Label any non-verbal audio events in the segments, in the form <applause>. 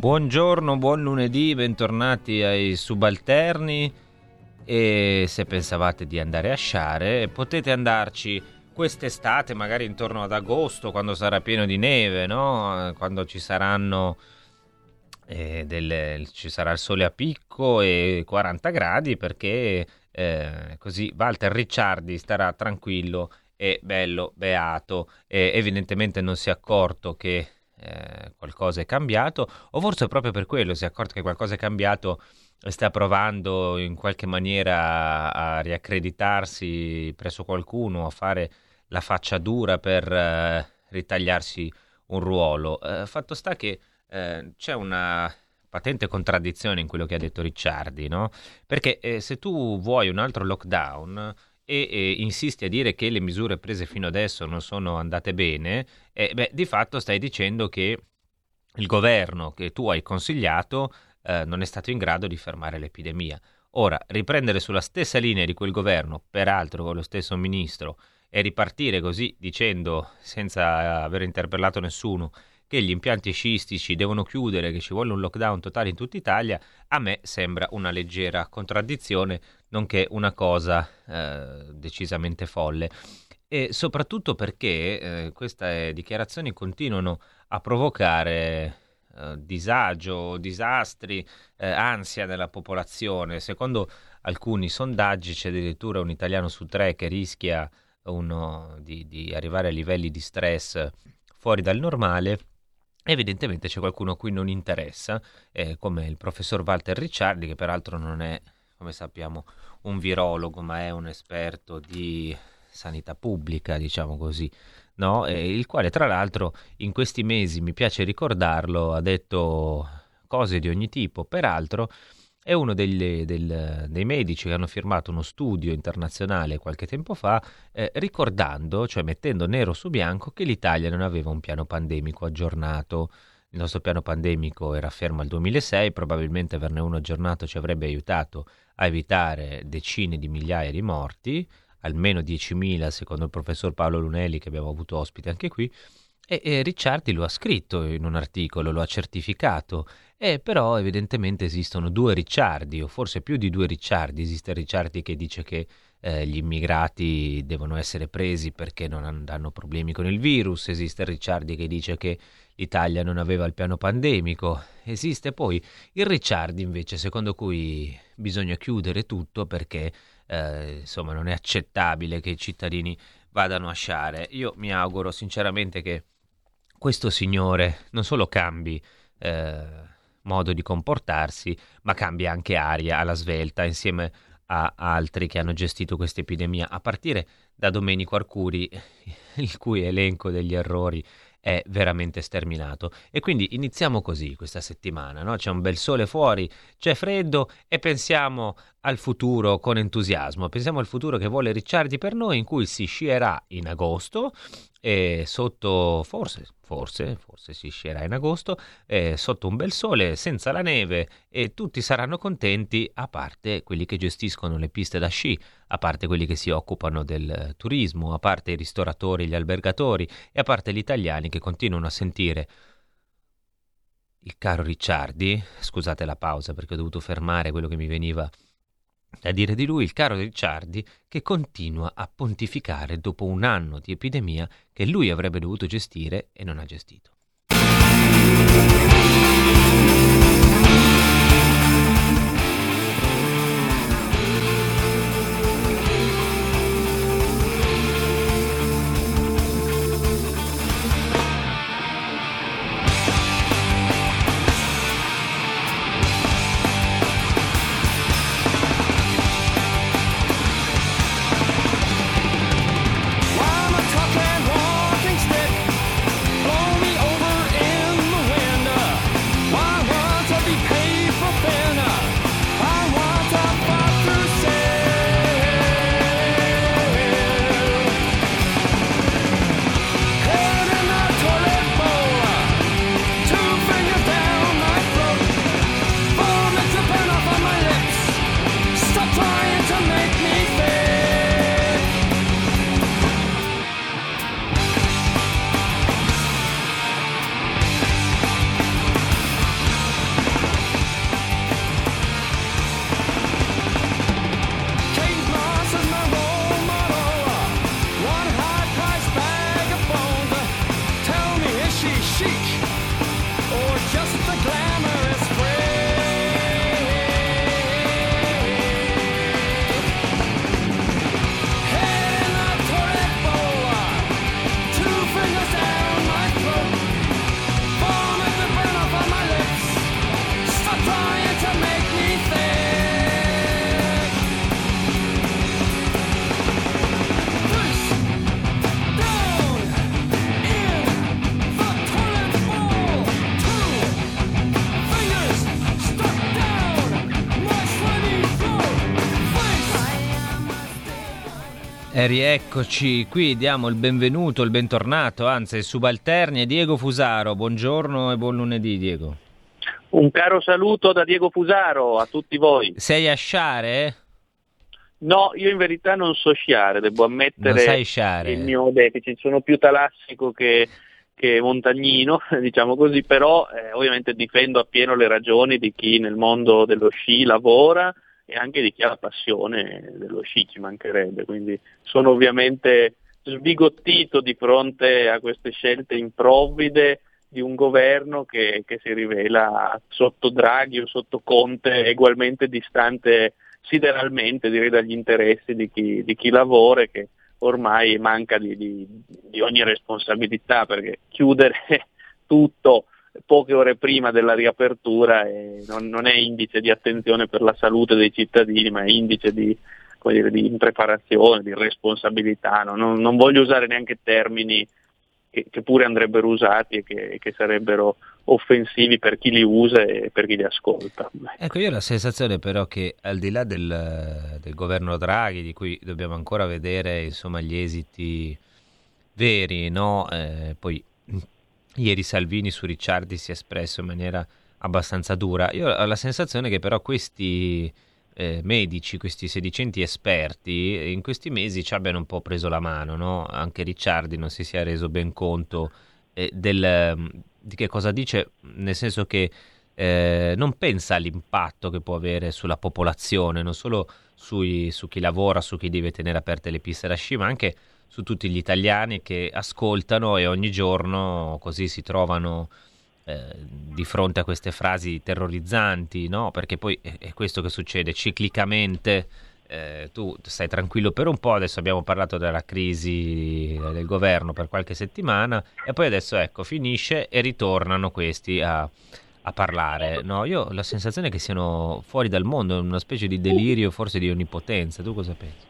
Buongiorno, buon lunedì, bentornati ai subalterni e se pensavate di andare a sciare potete andarci quest'estate, magari intorno ad agosto, quando sarà pieno di neve, no? quando ci saranno eh, delle, ci sarà il sole a picco e 40 gradi perché eh, così Walter Ricciardi starà tranquillo e bello, beato e evidentemente non si è accorto che eh, qualcosa è cambiato, o forse proprio per quello si è accorto che qualcosa è cambiato e sta provando in qualche maniera a, riaccreditarsi presso qualcuno, a fare la faccia dura per eh, ritagliarsi un ruolo. Eh, fatto sta che eh, c'è una patente contraddizione in quello che ha detto Ricciardi, no? Perché eh, se tu vuoi un altro lockdown, e, e insisti a dire che le misure prese fino adesso non sono andate bene, eh, beh, di fatto stai dicendo che il governo che tu hai consigliato eh, non è stato in grado di fermare l'epidemia. Ora, riprendere sulla stessa linea di quel governo, peraltro con lo stesso ministro, e ripartire così dicendo, senza aver interpellato nessuno, che gli impianti sciistici devono chiudere, che ci vuole un lockdown totale in tutta Italia, a me sembra una leggera contraddizione, nonché una cosa eh, decisamente folle. E soprattutto perché eh, queste dichiarazioni continuano a provocare eh, disagio, disastri, eh, ansia nella popolazione. Secondo alcuni sondaggi c'è addirittura un italiano su tre che rischia uno, di, di arrivare a livelli di stress fuori dal normale Evidentemente c'è qualcuno a cui non interessa, eh, come il professor Walter Ricciardi, che peraltro non è, come sappiamo, un virologo, ma è un esperto di sanità pubblica, diciamo così, no? E il quale tra l'altro in questi mesi, mi piace ricordarlo, ha detto cose di ogni tipo, peraltro è uno degli, del, dei medici che hanno firmato uno studio internazionale qualche tempo fa eh, ricordando, cioè mettendo nero su bianco, che l'Italia non aveva un piano pandemico aggiornato. Il nostro piano pandemico era fermo al 2006, probabilmente averne uno aggiornato ci avrebbe aiutato a evitare decine di migliaia di morti, almeno 10.000 secondo il professor Paolo Lunelli che abbiamo avuto ospite anche qui, e, e Ricciardi lo ha scritto in un articolo, lo ha certificato eh, però evidentemente esistono due Ricciardi, o forse più di due Ricciardi. Esiste Ricciardi che dice che eh, gli immigrati devono essere presi perché non hanno problemi con il virus, esiste Ricciardi che dice che l'Italia non aveva il piano pandemico, esiste poi il Ricciardi invece secondo cui bisogna chiudere tutto perché eh, insomma non è accettabile che i cittadini vadano a sciare. Io mi auguro sinceramente che questo signore non solo cambi eh, modo di comportarsi, ma cambia anche aria alla svelta insieme a altri che hanno gestito questa epidemia, a partire da Domenico Arcuri, il cui elenco degli errori è veramente sterminato. E quindi iniziamo così questa settimana, no? c'è un bel sole fuori, c'è freddo e pensiamo al futuro con entusiasmo, pensiamo al futuro che vuole Ricciardi per noi, in cui si scierà in agosto e sotto, forse, forse, forse si scierà in agosto, eh, sotto un bel sole, senza la neve e tutti saranno contenti, a parte quelli che gestiscono le piste da sci, a parte quelli che si occupano del turismo, a parte i ristoratori, gli albergatori e a parte gli italiani che continuano a sentire. Il caro Ricciardi, scusate la pausa perché ho dovuto fermare quello che mi veniva a dire di lui il caro Ricciardi che continua a pontificare dopo un anno di epidemia che lui avrebbe dovuto gestire e non ha gestito. E rieccoci, qui diamo il benvenuto, il bentornato, anzi il subalterni Diego Fusaro. Buongiorno e buon lunedì Diego. Un caro saluto da Diego Fusaro a tutti voi. Sei a sciare? No, io in verità non so sciare, devo ammettere sciare. il mio deficit, sono più talassico che, che montagnino, <laughs> diciamo così, però eh, ovviamente difendo appieno le ragioni di chi nel mondo dello sci lavora e anche di chi ha la passione dello sci, ci mancherebbe, quindi sono ovviamente sbigottito di fronte a queste scelte improvvide di un governo che, che si rivela sotto Draghi o sotto Conte ugualmente distante sideralmente direi dagli interessi di chi, di chi lavora e che ormai manca di, di, di ogni responsabilità perché chiudere <laughs> tutto poche ore prima della riapertura non, non, è indice di attenzione per la salute dei cittadini, ma è indice di, dire, di impreparazione, di responsabilità. No? Non, non, voglio usare neanche termini che, che pure andrebbero usati e che, che, sarebbero offensivi per chi li usa e per chi li ascolta. Ecco, io ho la sensazione però che al di là del, del governo Draghi, di cui dobbiamo ancora vedere insomma, gli esiti veri, no? eh, poi ieri Salvini su Ricciardi si è espresso in maniera abbastanza dura, io ho la sensazione che però questi eh, medici, questi sedicenti esperti, in questi mesi ci abbiano un po' preso la mano, no? Anche Ricciardi non si sia reso ben conto eh, del, mm, di che cosa dice, nel senso che eh, non pensa all'impatto che può avere sulla popolazione, non solo sui, su chi lavora, su chi deve tenere aperte le piste da sci, ma anche su tutti gli italiani che ascoltano e ogni giorno così si trovano eh, di fronte a queste frasi terrorizzanti, no? Perché poi è, questo che succede ciclicamente. Eh, tu stai tranquillo per un po', adesso abbiamo parlato della crisi del governo per qualche settimana e poi adesso ecco finisce e ritornano questi a, a parlare. No, io ho la sensazione che siano fuori dal mondo, una specie di delirio, forse di onnipotenza. Tu cosa pensi?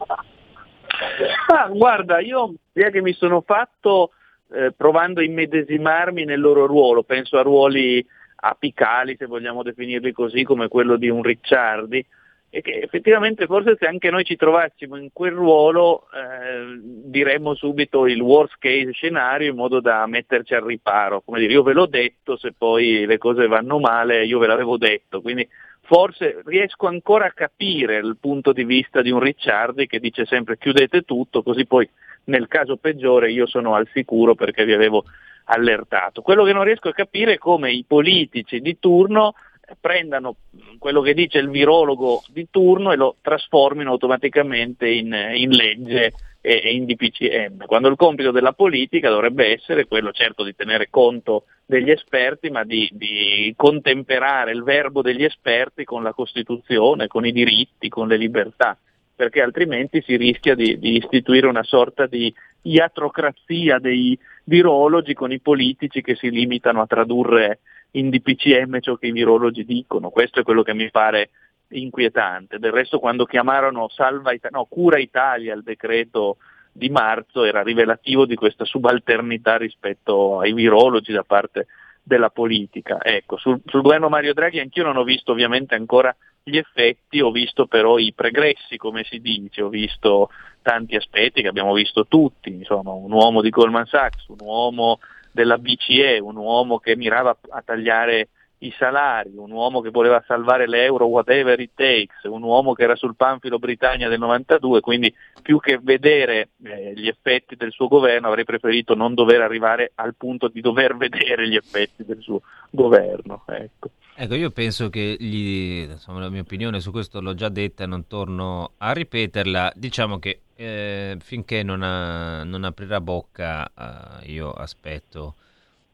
Guarda, io l'idea che mi sono fatto eh, provando a immedesimarmi nel loro ruolo, penso a ruoli apicali, se vogliamo definirli così, come quello di un Ricciardi, e che effettivamente forse se anche noi ci trovassimo in quel ruolo eh, diremmo subito il worst case scenario in modo da metterci al riparo, come dire io ve l'ho detto, se poi le cose vanno male io ve l'avevo detto, quindi forse riesco ancora a capire il punto di vista di un Ricciardi che dice sempre chiudete tutto, così poi nel caso peggiore io sono al sicuro perché vi avevo allertato. Quello che non riesco a capire è come i politici di turno prendano quello che dice il virologo di turno e lo trasformino automaticamente in, in legge e, in DPCM, quando il compito della politica dovrebbe essere quello certo di tenere conto degli esperti, ma di, di contemperare il verbo degli esperti con la Costituzione, con i diritti, con le libertà perché altrimenti si rischia di, di istituire una sorta di iatrocrazia dei virologi con i politici che si limitano a tradurre in DPCM ciò che i virologi dicono. Questo è quello che mi pare inquietante. Del resto quando chiamarono Ita- no, Cura Italia il decreto di marzo era rivelativo di questa subalternità rispetto ai virologi da parte della politica. Ecco, sul, sul governo Mario Draghi anch'io non ho visto ovviamente ancora gli effetti, ho visto però i pregressi, come si dice, ho visto tanti aspetti che abbiamo visto tutti, insomma, un uomo di Goldman Sachs, un uomo della BCE, un uomo che mirava a tagliare i salari, un uomo che voleva salvare l'euro whatever it takes, un uomo che era sul panfilo Britannia del 92, quindi più che vedere eh, gli effetti del suo governo avrei preferito non dover arrivare al punto di dover <laughs> vedere gli effetti del suo governo. Ecco. Ecco, io penso che gli, insomma, la mia opinione su questo l'ho già detta, non torno a ripeterla. Diciamo che eh, finché non, ha, non, aprirà bocca, eh, io aspetto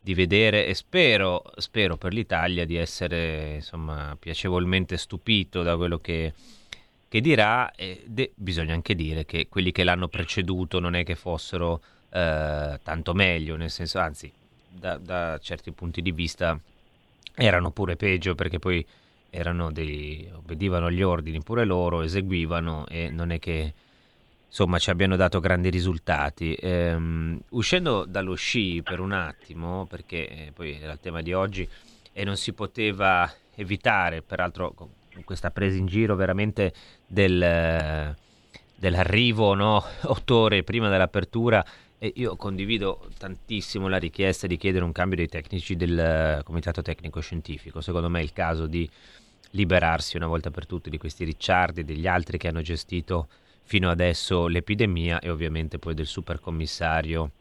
di vedere e spero, spero, per l'Italia di essere insomma, piacevolmente stupito da quello che, che dirà. De- bisogna anche dire che quelli che l'hanno preceduto non è che fossero eh, tanto meglio, nel senso, anzi, da, da certi punti di vista erano pure peggio perché poi erano dei, obbedivano agli ordini pure loro, eseguivano e non è che insomma ci abbiano dato grandi risultati. Ehm, uscendo dallo sci per un attimo, perché eh, poi era il tema di oggi e non si poteva evitare, peraltro con questa presa in giro veramente del, dell'arrivo, no? <laughs> otto ore prima dell'apertura. E io condivido tantissimo la richiesta di chiedere un cambio dei tecnici del Comitato Tecnico Scientifico. Secondo me è il caso di liberarsi una volta per tutte di questi Ricciardi e degli altri che hanno gestito fino adesso l'epidemia e ovviamente poi del supercommissario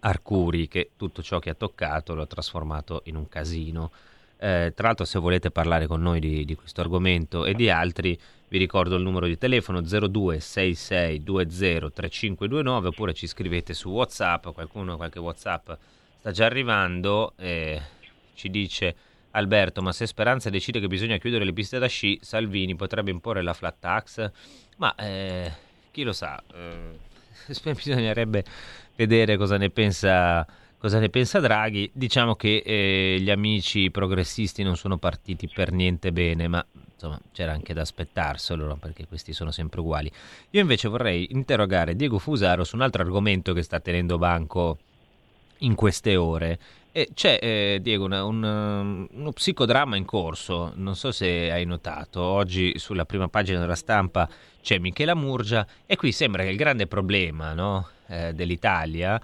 Arcuri che tutto ciò che ha toccato lo ha trasformato in un casino. Eh, tra l'altro se volete parlare con noi di, di, questo argomento e di altri vi ricordo il numero di telefono 0266203529 oppure ci scrivete su Whatsapp, qualcuno qualche Whatsapp sta già arrivando e ci dice Alberto ma se Speranza decide che bisogna chiudere le piste da sci Salvini potrebbe imporre la flat tax ma eh, chi lo sa eh, <laughs> bisognerebbe vedere cosa ne pensa, cosa ne pensa Draghi. Diciamo che eh, gli amici progressisti non sono partiti per niente bene, ma insomma c'era anche da aspettarselo perché questi sono sempre uguali. Io invece vorrei interrogare Diego Fusaro su un altro argomento che sta tenendo banco in queste ore. E c'è, eh, Diego, una, un, uno psicodramma in corso, non so se hai notato, oggi sulla prima pagina della stampa c'è Michela Murgia e qui sembra che il grande problema no, eh, dell'Italia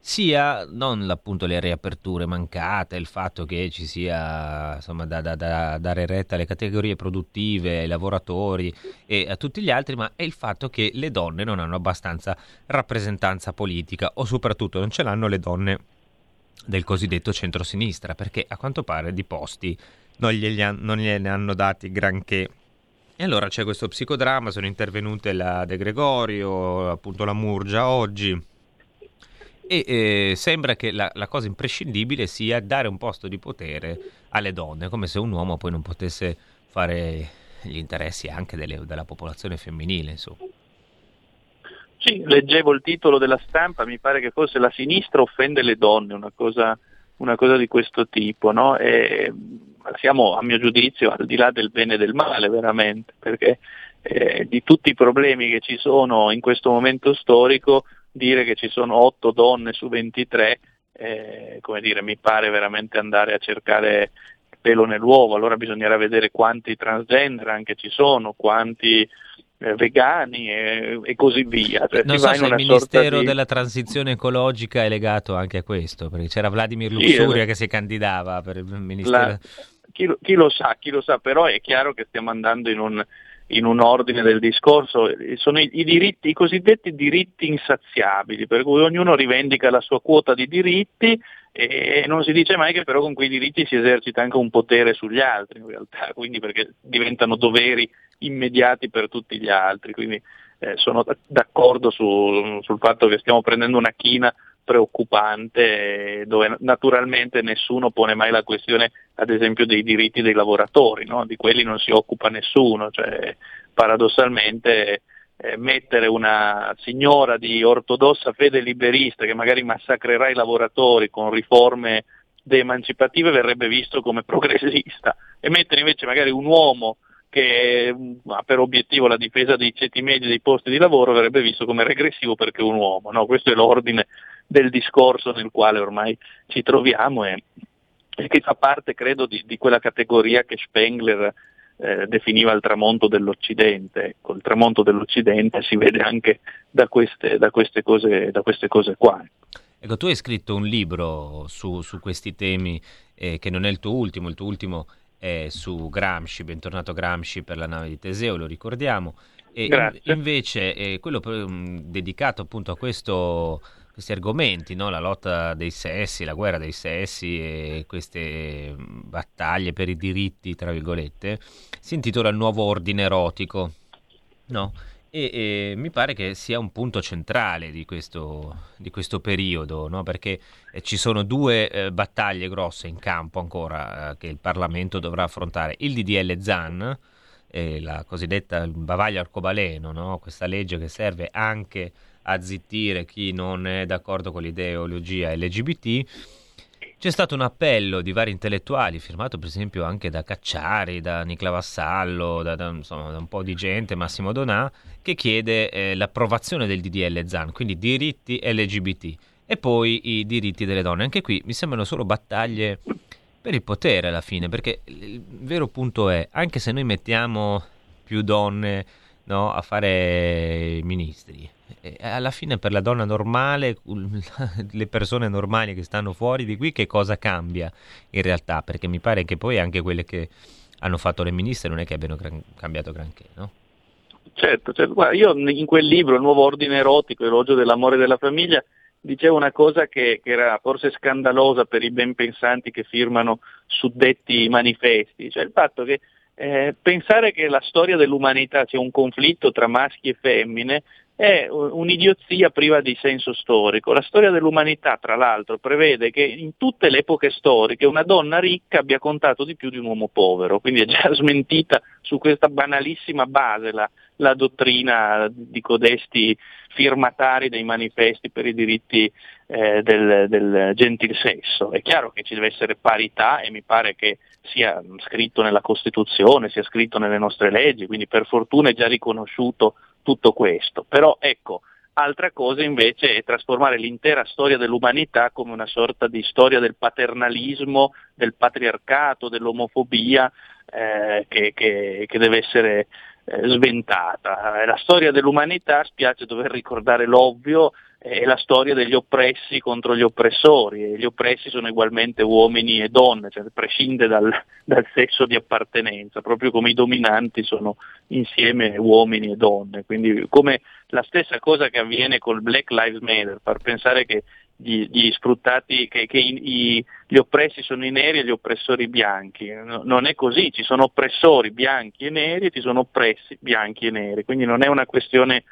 sia non appunto le riaperture mancate, il fatto che ci sia insomma da, da, da dare retta alle categorie produttive, ai lavoratori e a tutti gli altri, ma è il fatto che le donne non hanno abbastanza rappresentanza politica o soprattutto non ce l'hanno le donne del cosiddetto centrosinistra, perché a quanto pare di posti non gliene, non gliene hanno dati granché. E allora c'è questo psicodramma, sono intervenute la De Gregorio, appunto la Murgia oggi, e eh, sembra che la, la, cosa imprescindibile sia dare un posto di potere alle donne, come se un uomo poi non potesse fare gli interessi anche delle, della popolazione femminile. Insomma. Sì, leggevo il titolo della stampa, mi pare che fosse La sinistra offende le donne, una cosa, una cosa di questo tipo. No? E, siamo a mio giudizio al di là del bene e del male veramente, perché eh, di tutti i problemi che ci sono in questo momento storico, dire che ci sono 8 donne su 23, eh, come dire, mi pare veramente andare a cercare pelo nell'uovo, allora bisognerà vedere quanti transgender anche ci sono, quanti vegani e, e, così via. Cioè, non so se il Ministero di... della Transizione Ecologica è legato anche a questo, perché c'era Vladimir Luxuria sì, che si candidava per il Ministero. La chi, chi, lo sa, chi lo sa, però è chiaro che stiamo andando in un, in un ordine del discorso, sono i, i, diritti, i cosiddetti diritti insaziabili, per cui ognuno rivendica la sua quota di diritti e non si dice mai che però con quei diritti si esercita anche un potere sugli altri in realtà, <laughs> quindi perché diventano doveri immediati per tutti gli altri, quindi eh, sono d'accordo su, sul fatto che stiamo prendendo una china preoccupante dove naturalmente nessuno pone mai la questione ad esempio dei diritti dei lavoratori, no? di quelli non si occupa nessuno, cioè, paradossalmente eh, mettere una signora di ortodossa fede liberista che magari massacrerà i lavoratori con riforme de-emancipative verrebbe visto come <laughs> progressista e mettere invece magari un uomo che ha per obiettivo la difesa dei ceti medi dei posti di lavoro verrebbe visto come regressivo perché è un uomo. No? Questo è l'ordine del discorso nel quale ormai ci troviamo e, e che fa parte, credo, di, di quella categoria che Spengler eh, definiva il tramonto dell'Occidente. Ecco, il tramonto dell'Occidente si vede anche da queste, da queste, cose, da queste cose qua. Ecco, tu hai scritto un libro su, su questi temi eh, che non è il tuo ultimo, il tuo ultimo è su Gramsci, bentornato Gramsci per la nave di Teseo, lo ricordiamo. E in, invece eh, quello per, um, dedicato appunto a questo, questi argomenti, no? la lotta dei sessi, la guerra dei sessi e queste battaglie per i diritti, tra virgolette, si intitola Il nuovo ordine erotico. No? E, e, mi pare che sia un punto centrale di questo, di questo periodo, no? perché eh, ci sono due eh, battaglie grosse in campo ancora eh, che il Parlamento dovrà affrontare. Il DDL ZAN, eh, la cosiddetta bavaglio arcobaleno, no? questa legge che serve anche a zittire chi non è d'accordo con l'ideologia LGBT c'è stato un appello di vari intellettuali, firmato per esempio anche da Cacciari, da Nicla Vassallo, da, da, insomma, da un po' di gente, Massimo Donà, che chiede eh, l'approvazione del DDL ZAN, quindi diritti LGBT, e poi i diritti delle donne. Anche qui mi sembrano solo battaglie per il potere alla fine, perché il vero punto è, anche se noi mettiamo più donne no, a fare ministri. Alla fine per la donna normale, <laughs> le persone normali che stanno fuori di qui, che cosa cambia in realtà? Perché mi pare che poi anche quelle che hanno fatto le ministre non è che abbiano gran- cambiato granché, no? Certo, certo. Guarda, io in quel libro, Il nuovo ordine erotico, Elogio dell'amore della famiglia, dicevo una cosa che, che, era forse scandalosa per i ben pensanti che firmano suddetti manifesti, cioè il fatto che eh, pensare che la storia dell'umanità sia un conflitto tra maschi e femmine è un'idiozia priva di senso storico. La storia dell'umanità, tra l'altro, prevede che in tutte le epoche storiche una donna ricca abbia contato di più di un uomo povero, quindi è già <laughs> smentita su questa banalissima base la, la dottrina di codesti firmatari dei manifesti per i diritti eh, del, del gentil sesso. È chiaro che ci deve essere parità e mi pare che sia scritto nella Costituzione, sia scritto nelle nostre leggi, quindi per fortuna è già riconosciuto tutto questo. Però ecco, altra cosa invece è trasformare l'intera storia dell'umanità come una sorta di storia del paternalismo, del patriarcato, dell'omofobia eh, che, che, che, deve essere eh, sventata. La storia dell'umanità, spiace dover ricordare l'ovvio, è la storia degli oppressi contro gli oppressori e gli oppressi sono ugualmente uomini e donne, cioè prescinde dal, <laughs> dal, sesso di appartenenza, proprio come i dominanti sono insieme uomini e donne, quindi come la stessa cosa che avviene col Black Lives Matter, far pensare che gli, gli sfruttati, che, che i, i, gli oppressi sono i neri e gli oppressori bianchi, no, non è così, ci sono oppressori bianchi e neri e ci sono oppressi bianchi e neri, quindi non è una questione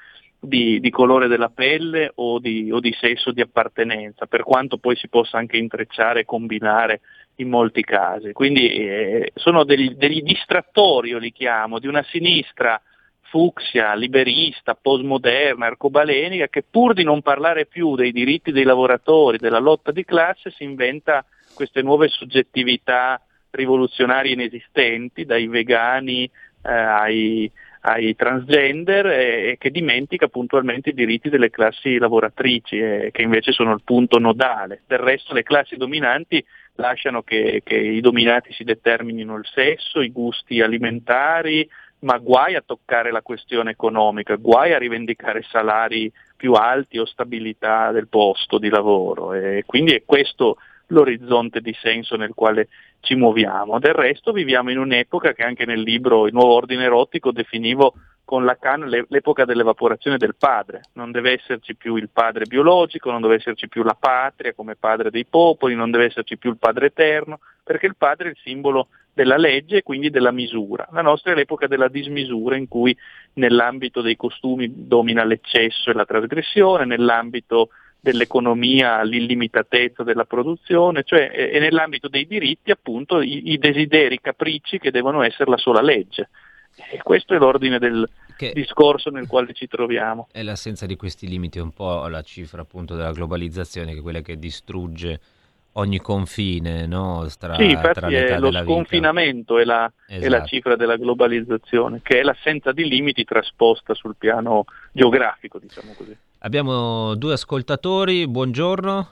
di, di colore della pelle o di, o di, sesso di appartenenza, per quanto poi si possa anche intrecciare e combinare in molti casi. Quindi eh, sono degli, degli distrattori, io li chiamo, di una sinistra fucsia, liberista, postmoderna, arcobalenica, che pur di non parlare più dei diritti dei lavoratori, della lotta di classe, si inventa queste nuove soggettività rivoluzionarie inesistenti, dai vegani eh, ai, ai transgender e, che dimentica puntualmente i diritti delle classi lavoratrici, eh, che invece sono il punto nodale. Del resto le classi dominanti lasciano che, che i dominati si determinino il sesso, i gusti alimentari, ma guai a toccare la questione economica, guai a rivendicare salari più alti o stabilità del posto di lavoro. E quindi è questo l'orizzonte di senso nel quale ci muoviamo. Del resto viviamo in un'epoca che anche nel libro Il nuovo ordine erotico definivo con Lacan l'epoca dell'evaporazione del padre. Non deve esserci più il padre biologico, non deve esserci più la patria come padre dei popoli, non deve esserci più il padre eterno, perché il padre è il simbolo della legge e quindi della misura. La nostra è l'epoca della dismisura in cui nell'ambito dei costumi domina l'eccesso e la trasgressione, nell'ambito dell'economia l'illimitatezza della produzione, cioè e nell'ambito dei diritti appunto i, i desideri, i capricci che devono essere la sola legge. E questo è l'ordine del discorso nel quale ci troviamo. E l'assenza di questi limiti è un po' la cifra appunto della globalizzazione, che è quella che distrugge ogni confine no? tra, sì, tra è lo sconfinamento è la, esatto. è la, cifra della globalizzazione, che è l'assenza di limiti trasposta sul piano geografico, diciamo così. Abbiamo due ascoltatori, buongiorno.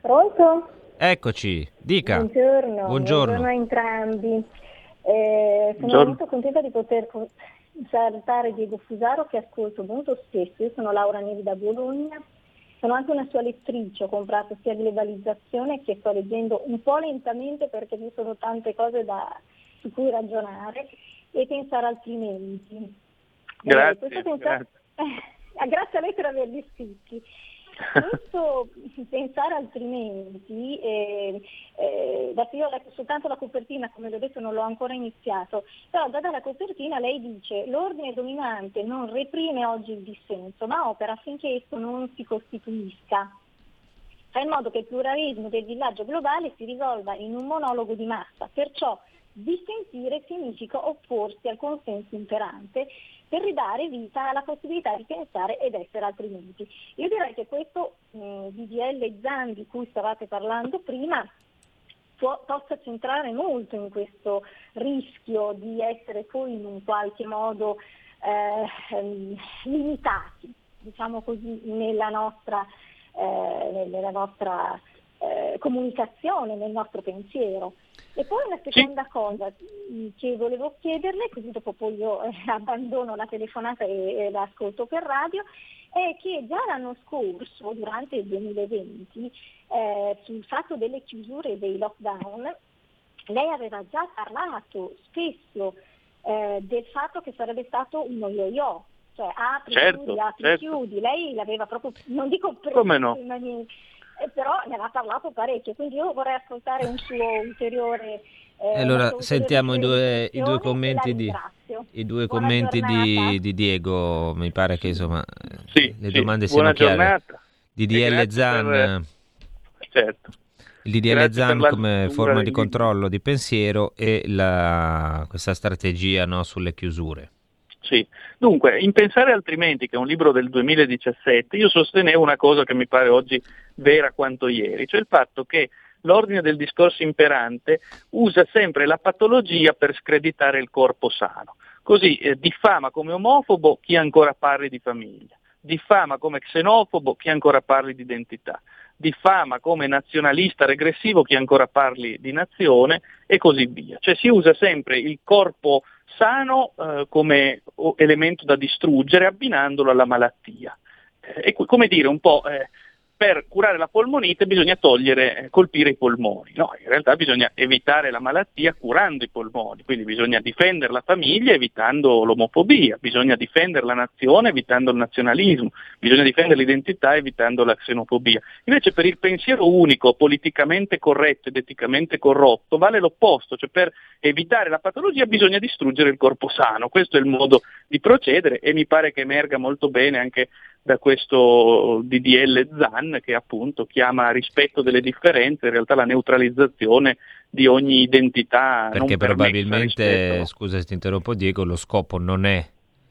Pronto? Eccoci, dica. Buongiorno, buongiorno. buongiorno a entrambi. Eh, sono buongiorno. molto contenta di poter salutare Diego Fusaro che ascolto molto spesso. Io sono Laura Nevi da Bologna sono anche una sua lettrice, ho comprato sia globalizzazione che sto leggendo un po' lentamente perché ci sono tante cose da, su cui ragionare e pensare altrimenti. Grazie. <laughs> Eh, pensare, grazie. Eh, grazie a lei per averli scritti. <laughs> Questo pensare altrimenti, eh, eh, adesso io ho letto soltanto la copertina, come l'ho detto non l'ho ancora iniziato, però data la copertina lei dice l'ordine dominante non reprime oggi il dissenso, ma opera affinché esso non si costituisca. Fa in modo che il pluralismo del villaggio globale si risolva in un monologo di massa, perciò dissentire significa opporsi al consenso imperante per ridare vita alla possibilità di pensare ed essere altrimenti. Io direi che questo mh, DDL ZAN di cui stavate parlando prima possa centrare molto in questo rischio di essere poi in un qualche modo eh, limitati, diciamo così, nella nostra, eh, nella nostra eh, comunicazione, nel nostro pensiero. E poi una seconda sì. cosa mm, che volevo chiederle, così dopo poi io eh, <laughs> abbandono la telefonata e, e l'ascolto per radio, è che già l'anno scorso, durante il 2020, eh, sul fatto delle chiusure dei lockdown, lei aveva già parlato spesso eh, del fatto che sarebbe stato uno yo-yo, cioè apri, certo, chiudi, apri, certo. chiudi. Lei l'aveva proprio, non dico preso, Come no? Eh, però ne aveva parlato parecchio, quindi io vorrei ascoltare un suo ulteriore... Eh, allora sentiamo i due, i due, commenti, di, i due commenti di, di, Diego, mi pare che insomma sì, le sì. domande siano Buona chiare. Giornata. Di DL Zan, per... certo. il DDL ZAN come forma di controllo di pensiero e la, questa strategia no, sulle chiusure. Sì, dunque, in Pensare altrimenti, che è un libro del 2017, io sostenevo una cosa che mi pare oggi vera quanto ieri, cioè il fatto che l'ordine del discorso imperante usa sempre la patologia per screditare il corpo sano. Così eh, diffama come omofobo chi ancora parli di famiglia, diffama come xenofobo chi ancora parli di identità, diffama come nazionalista regressivo chi ancora parli di nazione e così via. Cioè si usa sempre il corpo sano eh, come elemento da distruggere abbinandolo alla malattia. Eh, e come dire un po' eh, per curare la polmonite bisogna togliere, eh, colpire i polmoni. No, in realtà bisogna evitare la malattia curando i polmoni, quindi bisogna difendere la famiglia evitando l'omofobia, bisogna difendere la nazione evitando il nazionalismo, bisogna difendere l'identità evitando la xenofobia. Invece per il pensiero unico, politicamente corretto ed eticamente corrotto, vale l'opposto, cioè per evitare la patologia bisogna distruggere il corpo sano. Questo è il modo di procedere e mi pare che emerga molto bene anche da questo DDL ZAN che appunto chiama rispetto delle differenze, in realtà la neutralizzazione di ogni identità. Perché probabilmente, scusa se ti interrompo Diego, lo scopo non è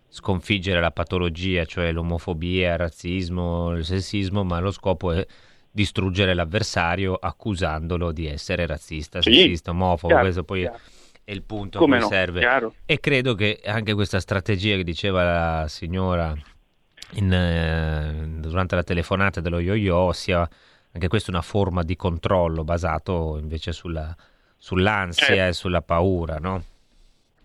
sconfiggere la patologia, cioè l'omofobia, il razzismo, il sessismo, ma lo scopo è distruggere l'avversario accusandolo di essere razzista, sì, sessista, omofobo, chiaro, questo poi chiaro. è il punto Come a cui no, serve. Chiaro. E credo che anche questa strategia che diceva la signora in, eh, durante la telefonata dello yo-yo sia anche questa una forma di controllo basato invece sulla, sull'ansia eh. e sulla paura, no?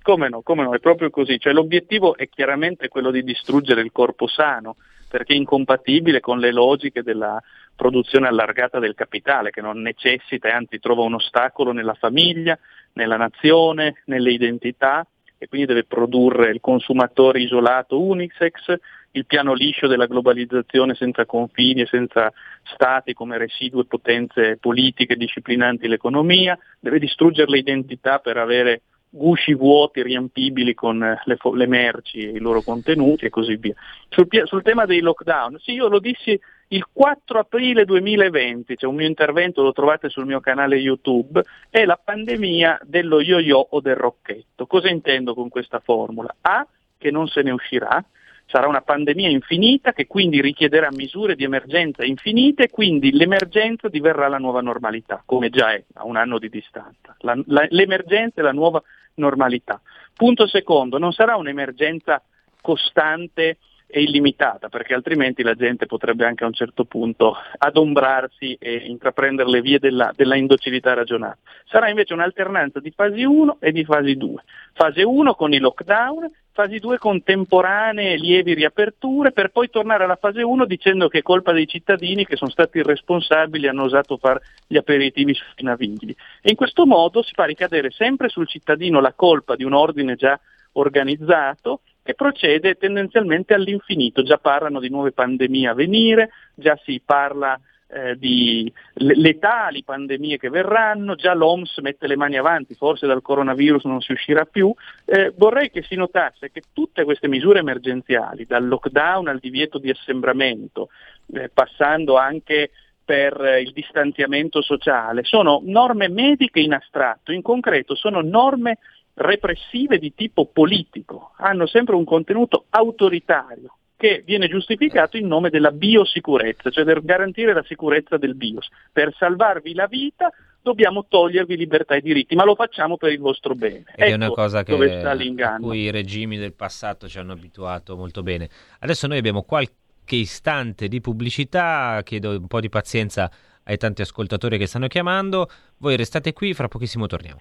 Come no, come no, è proprio così. Cioè, l'obiettivo è chiaramente quello di distruggere il corpo sano, perché è incompatibile con le logiche della produzione allargata del capitale, che non necessita e anzi trova un ostacolo nella famiglia, nella nazione, nelle identità e quindi deve produrre il consumatore isolato unisex, il piano liscio della globalizzazione senza confini e senza stati come residue potenze politiche disciplinanti l'economia, deve distruggere le identità per avere gusci vuoti riempibili con le, le merci e i loro contenuti e così via. Sul, sul, tema dei lockdown, sì, io lo dissi il 4 aprile 2020, c'è un mio intervento, lo trovate sul mio canale YouTube, è la pandemia dello yo-yo o del rocchetto. Cosa intendo con questa formula? A, che non se ne uscirà, sarà una pandemia infinita che quindi richiederà misure di emergenza infinite e quindi l'emergenza diverrà la nuova normalità, come già è a un anno di distanza. La, la, l'emergenza è la nuova normalità. Punto secondo, non sarà un'emergenza costante e illimitata, perché altrimenti la gente potrebbe anche a un certo punto adombrarsi e intraprendere le vie della, della indocilità ragionata. Sarà invece un'alternanza di fasi 1 e di fasi 2. Fase 1 con i lockdown, fasi 2 contemporanee, lievi riaperture, per poi tornare alla fase 1 dicendo che è colpa dei cittadini che sono stati irresponsabili e hanno osato fare gli aperitivi sui navigli. E in questo modo si fa ricadere sempre sul cittadino la colpa di un ordine già organizzato e procede tendenzialmente all'infinito. Già parlano di nuove pandemie a venire, già si parla eh, di letali pandemie che verranno, già l'OMS mette le mani avanti, forse dal coronavirus non si uscirà più. Eh, vorrei che si notasse che tutte queste misure emergenziali, dal lockdown al divieto di assembramento, eh, passando anche per eh, il distanziamento sociale, sono norme mediche in astratto, in concreto sono norme repressive di tipo politico, hanno sempre un contenuto autoritario che viene giustificato in nome della biosicurezza, cioè per garantire la sicurezza del bios. Per salvarvi la vita dobbiamo togliervi libertà e diritti, ma lo facciamo per il vostro bene. Ed ecco è una ecco cosa che, a cui i regimi del passato ci hanno abituato molto bene. Adesso noi abbiamo qualche istante di pubblicità, chiedo un po' di pazienza ai tanti ascoltatori che stanno chiamando. Voi restate qui, fra pochissimo torniamo.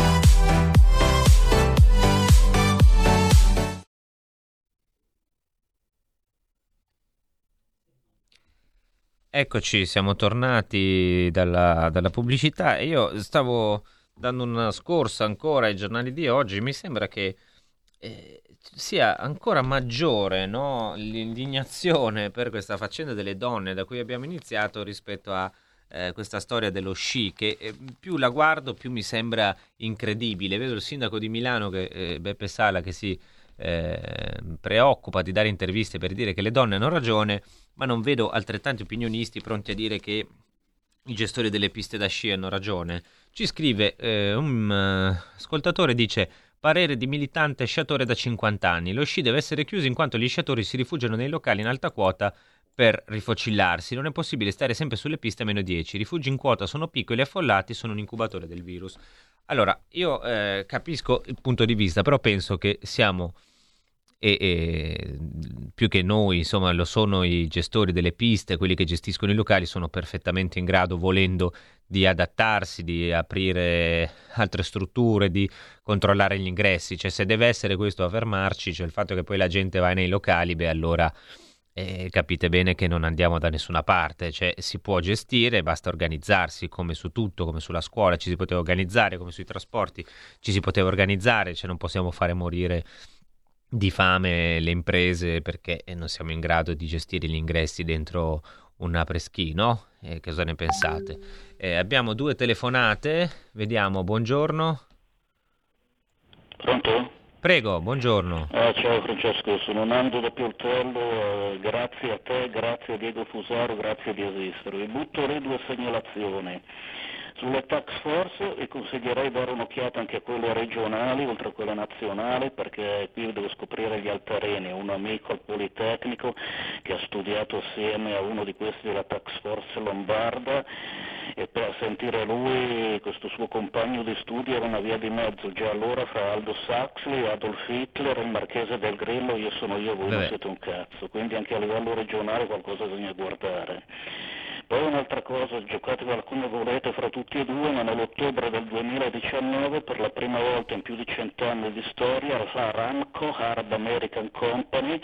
Eccoci, siamo tornati dalla, dalla pubblicità io stavo dando una scorsa ancora ai giornali di oggi, mi sembra che eh, sia ancora maggiore no, l'indignazione per questa faccenda delle donne da cui abbiamo iniziato rispetto a eh, questa storia dello sci che eh, più la guardo più mi sembra incredibile. Vedo il sindaco di Milano, che, eh, Beppe Sala, che si eh, preoccupa di dare interviste per dire che le donne hanno ragione ma non vedo altrettanti opinionisti pronti a dire che i gestori delle piste da sci hanno ragione. Ci scrive eh, un uh, ascoltatore, dice parere di militante sciatore da 50 anni. Lo sci deve essere chiuso in quanto gli sciatori si rifugiano nei locali in alta quota per rifocillarsi. Non è possibile stare sempre sulle piste a meno 10. I rifugi in quota sono piccoli e affollati, sono un incubatore del virus. Allora, io eh, capisco il punto di vista, però penso che siamo e, e, più che noi, insomma, lo sono i gestori delle piste, quelli che gestiscono i locali, sono perfettamente in grado, volendo, di adattarsi, di aprire altre strutture, di controllare gli ingressi. Cioè, se deve essere questo a fermarci, cioè il fatto che poi la gente va nei locali, beh, allora eh, capite bene che non andiamo da nessuna parte, cioè si può gestire, basta organizzarsi come su tutto, come sulla scuola ci si poteva organizzare, come sui trasporti ci si poteva organizzare, cioè non possiamo fare morire di fame le imprese perché non siamo in grado di gestire gli ingressi dentro un apreschi, no? Eh, cosa ne pensate? Eh, abbiamo due telefonate, vediamo, buongiorno. Pronto? Prego, buongiorno. Eh, ciao Francesco, sono Nando da Pioltello, eh, grazie a te, grazie a Diego Fusaro, grazie di esistere. Vi butto le due segnalazioni. Sulle tax force e consiglierei dare un'occhiata anche a quelle regionali oltre a quelle nazionali perché qui devo scoprire gli altarini, un amico al Politecnico che ha studiato assieme a uno di questi della tax force lombarda e per sentire lui, questo suo compagno di studio era una via di mezzo già allora fra Aldo Saxley, Adolf Hitler, il Marchese del Grillo, io sono io, voi Vabbè. non siete un cazzo, quindi anche a livello regionale qualcosa bisogna guardare. Poi un'altra cosa, giocatevela come volete fra tutti e due, ma nell'ottobre del 2019 per la prima volta in più di cent'anni di storia la Aramco, Arab American Company,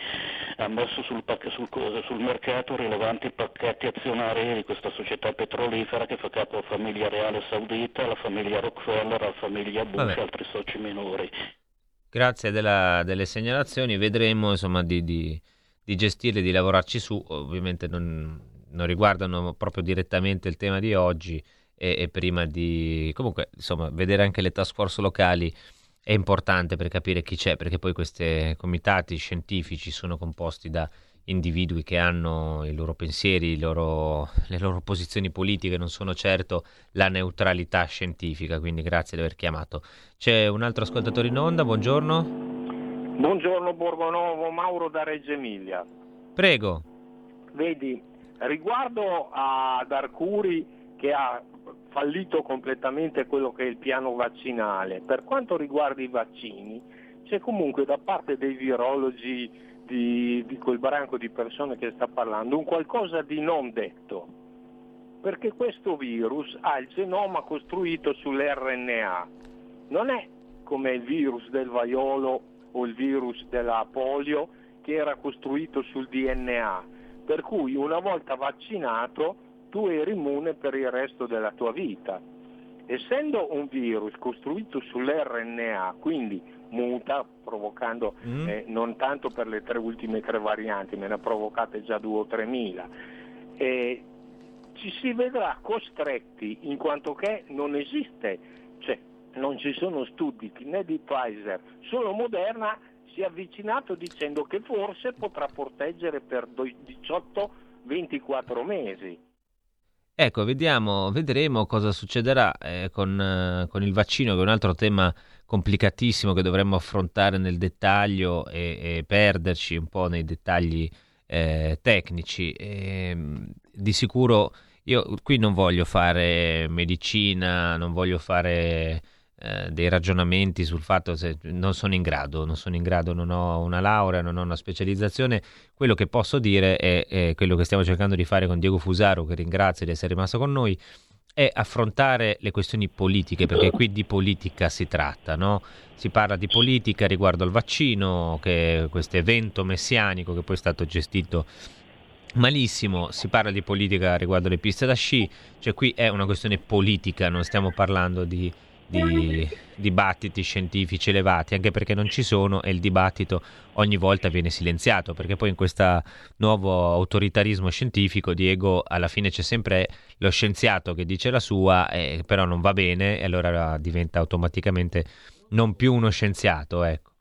ha messo sul, sul, sul mercato rilevanti pacchetti azionari di questa società petrolifera che fa capo alla famiglia reale saudita, alla famiglia Rockefeller, alla famiglia Bush e altri soci minori. Grazie della, delle segnalazioni, vedremo insomma di, di, di gestirle, di lavorarci su, ovviamente non non riguardano proprio direttamente il tema di oggi e, e prima di comunque insomma vedere anche le task force locali è importante per capire chi c'è perché poi questi comitati scientifici sono composti da individui che hanno i loro pensieri, loro, le loro posizioni politiche, non sono certo la neutralità scientifica, quindi grazie di aver chiamato. C'è un altro ascoltatore in onda, buongiorno. Buongiorno Borgonovo, Mauro da Reggio Emilia. Prego. Vedi, Riguardo ad Arcuri che ha fallito completamente quello che è il piano vaccinale, per quanto riguarda i vaccini c'è comunque da parte dei virologi di, di quel branco di persone che sta parlando un qualcosa di non detto, perché questo virus ha il genoma costruito sull'RNA, non è come il virus del vaiolo o il virus della polio che era costruito sul DNA per cui una volta vaccinato tu eri immune per il resto della tua vita. essendo un virus costruito sull'RNA, quindi muta, provocando mm. eh, non tanto per le tre ultime tre varianti, me ne ha provocate già due o tre mila, eh, ci si vedrà costretti in quanto che non esiste, cioè non ci sono studi né di Pfizer, solo Moderna si è avvicinato dicendo che forse potrà proteggere per 18-24 mesi. Ecco, vediamo, vedremo cosa succederà eh, con, eh, con, il vaccino, che è un altro tema complicatissimo che dovremmo affrontare nel dettaglio e, e perderci un po' nei dettagli eh, tecnici. E, ehm, di sicuro io qui non voglio fare medicina, non voglio fare eh, dei ragionamenti sul fatto se non sono in grado, non sono in grado, non ho una laurea, non ho una specializzazione. Quello che posso dire è, è quello che stiamo cercando di fare con Diego Fusaro, che ringrazio di essere rimasto con noi, è affrontare le questioni politiche, perché qui di politica si tratta, no? Si parla di politica riguardo al vaccino, che è questo evento messianico che poi è stato gestito malissimo, si parla di politica riguardo le piste da sci, cioè qui è una questione politica, non stiamo parlando di di dibattiti scientifici elevati, anche perché non ci sono e il dibattito ogni volta viene silenziato, perché poi in questo nuovo autoritarismo scientifico, Diego, alla fine c'è sempre lo scienziato che dice la sua, eh, però non va bene e allora diventa automaticamente non più uno scienziato, ecco.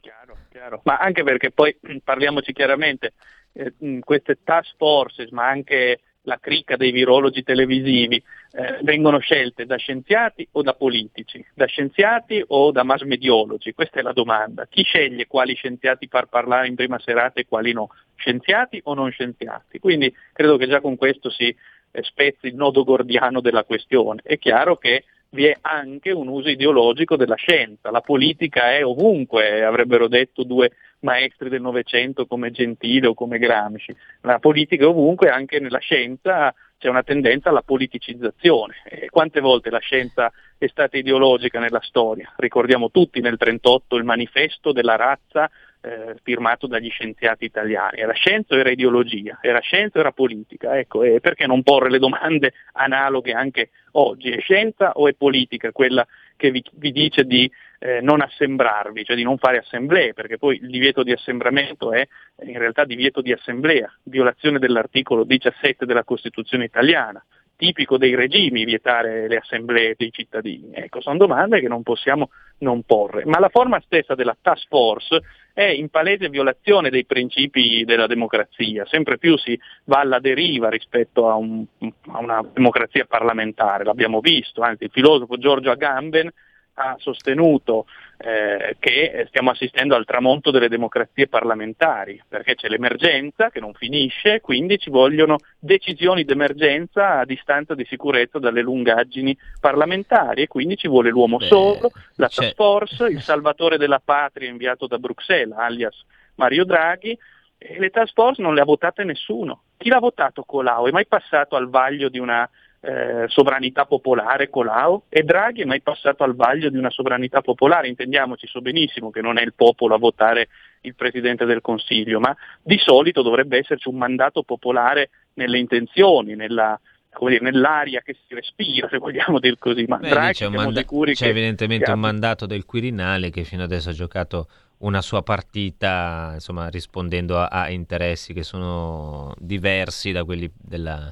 Chiaro, chiaro. Ma anche perché poi <clears throat> parliamoci chiaramente, eh, queste task forces, ma anche la cricca dei virologi televisivi, eh, vengono scelte da scienziati o da politici, da scienziati o da mass mediologi? Questa è la domanda. Chi sceglie quali scienziati far parlare in prima serata e quali no? Scienziati o non scienziati? Quindi credo che già con questo si eh, spezzi il nodo gordiano della questione. È chiaro che vi è anche un uso ideologico della scienza, la politica è ovunque, avrebbero detto due maestri del Novecento come Gentile o come Gramsci, la politica ovunque, anche nella scienza c'è una tendenza alla politicizzazione. E quante volte la scienza è stata ideologica nella storia? Ricordiamo tutti nel 1938 il manifesto della razza eh, firmato dagli scienziati italiani. Era scienza o era ideologia? Era scienza o era politica? Ecco, e perché non porre le domande analoghe anche oggi? È scienza o è politica quella che vi, vi dice di eh, non assembrarvi, cioè di non fare assemblee, perché poi il divieto di assembramento è in realtà divieto di assemblea, violazione dell'articolo 17 della Costituzione italiana tipico dei regimi vietare le assemblee dei cittadini? Ecco, sono domande che non possiamo non porre. Ma la forma stessa della task force è in palese violazione dei principi della democrazia, sempre più si va alla deriva rispetto a, un, a una democrazia parlamentare, l'abbiamo visto, anzi il filosofo Giorgio Agamben ha sostenuto eh, che stiamo assistendo al tramonto delle democrazie parlamentari, perché c'è l'emergenza che non finisce, quindi ci vogliono decisioni d'emergenza a distanza di sicurezza dalle lungaggini parlamentari e quindi ci vuole l'uomo Beh, solo, la task force, il salvatore della patria inviato da Bruxelles, alias Mario Draghi, e le task force non le ha votate nessuno. Chi l'ha votato Colau? È mai passato al vaglio di una eh, sovranità popolare Colau e Draghi è mai passato al vaglio di una sovranità popolare, intendiamoci so benissimo che non è il popolo a votare il Presidente del Consiglio, ma di solito dovrebbe esserci un mandato popolare nelle intenzioni, nella, dire, nell'aria che si respira, se vogliamo dire così. Ma Beh, Draghi c'è, manda- c'è che, evidentemente che un mandato del Quirinale che fino adesso ha giocato una sua partita, insomma, rispondendo a, a interessi che sono diversi da quelli della,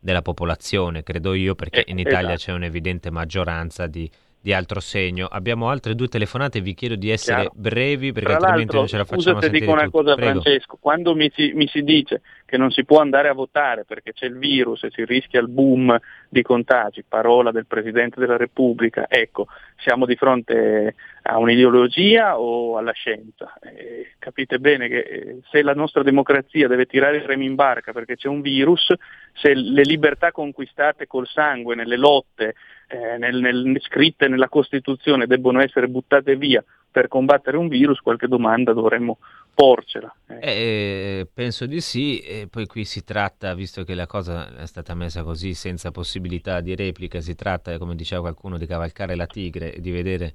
della popolazione, credo io, perché eh, in Italia esatto. c'è un'evidente maggioranza di, di, altro segno. Abbiamo altre due telefonate, vi chiedo di essere Chiaro. brevi perché Tra altrimenti non ce la facciamo scusa se dico una cosa Prego. Francesco, quando mi si, mi si dice che non si può andare a votare perché c'è il virus e si rischia il boom di contagi, parola del Presidente della Repubblica, ecco, siamo di fronte a un'ideologia o alla scienza? Eh, capite bene che eh, se la nostra democrazia deve tirare il remi in barca perché c'è un virus, se le libertà conquistate col sangue nelle lotte, eh, nel, nel, scritte nella Costituzione debbono essere buttate via per combattere un virus, qualche domanda dovremmo porcela. Eh. Eh, penso di sì, e poi qui si tratta, visto che la cosa è stata messa così senza possibilità di replica, si tratta, come diceva qualcuno, di cavalcare la tigre e di vedere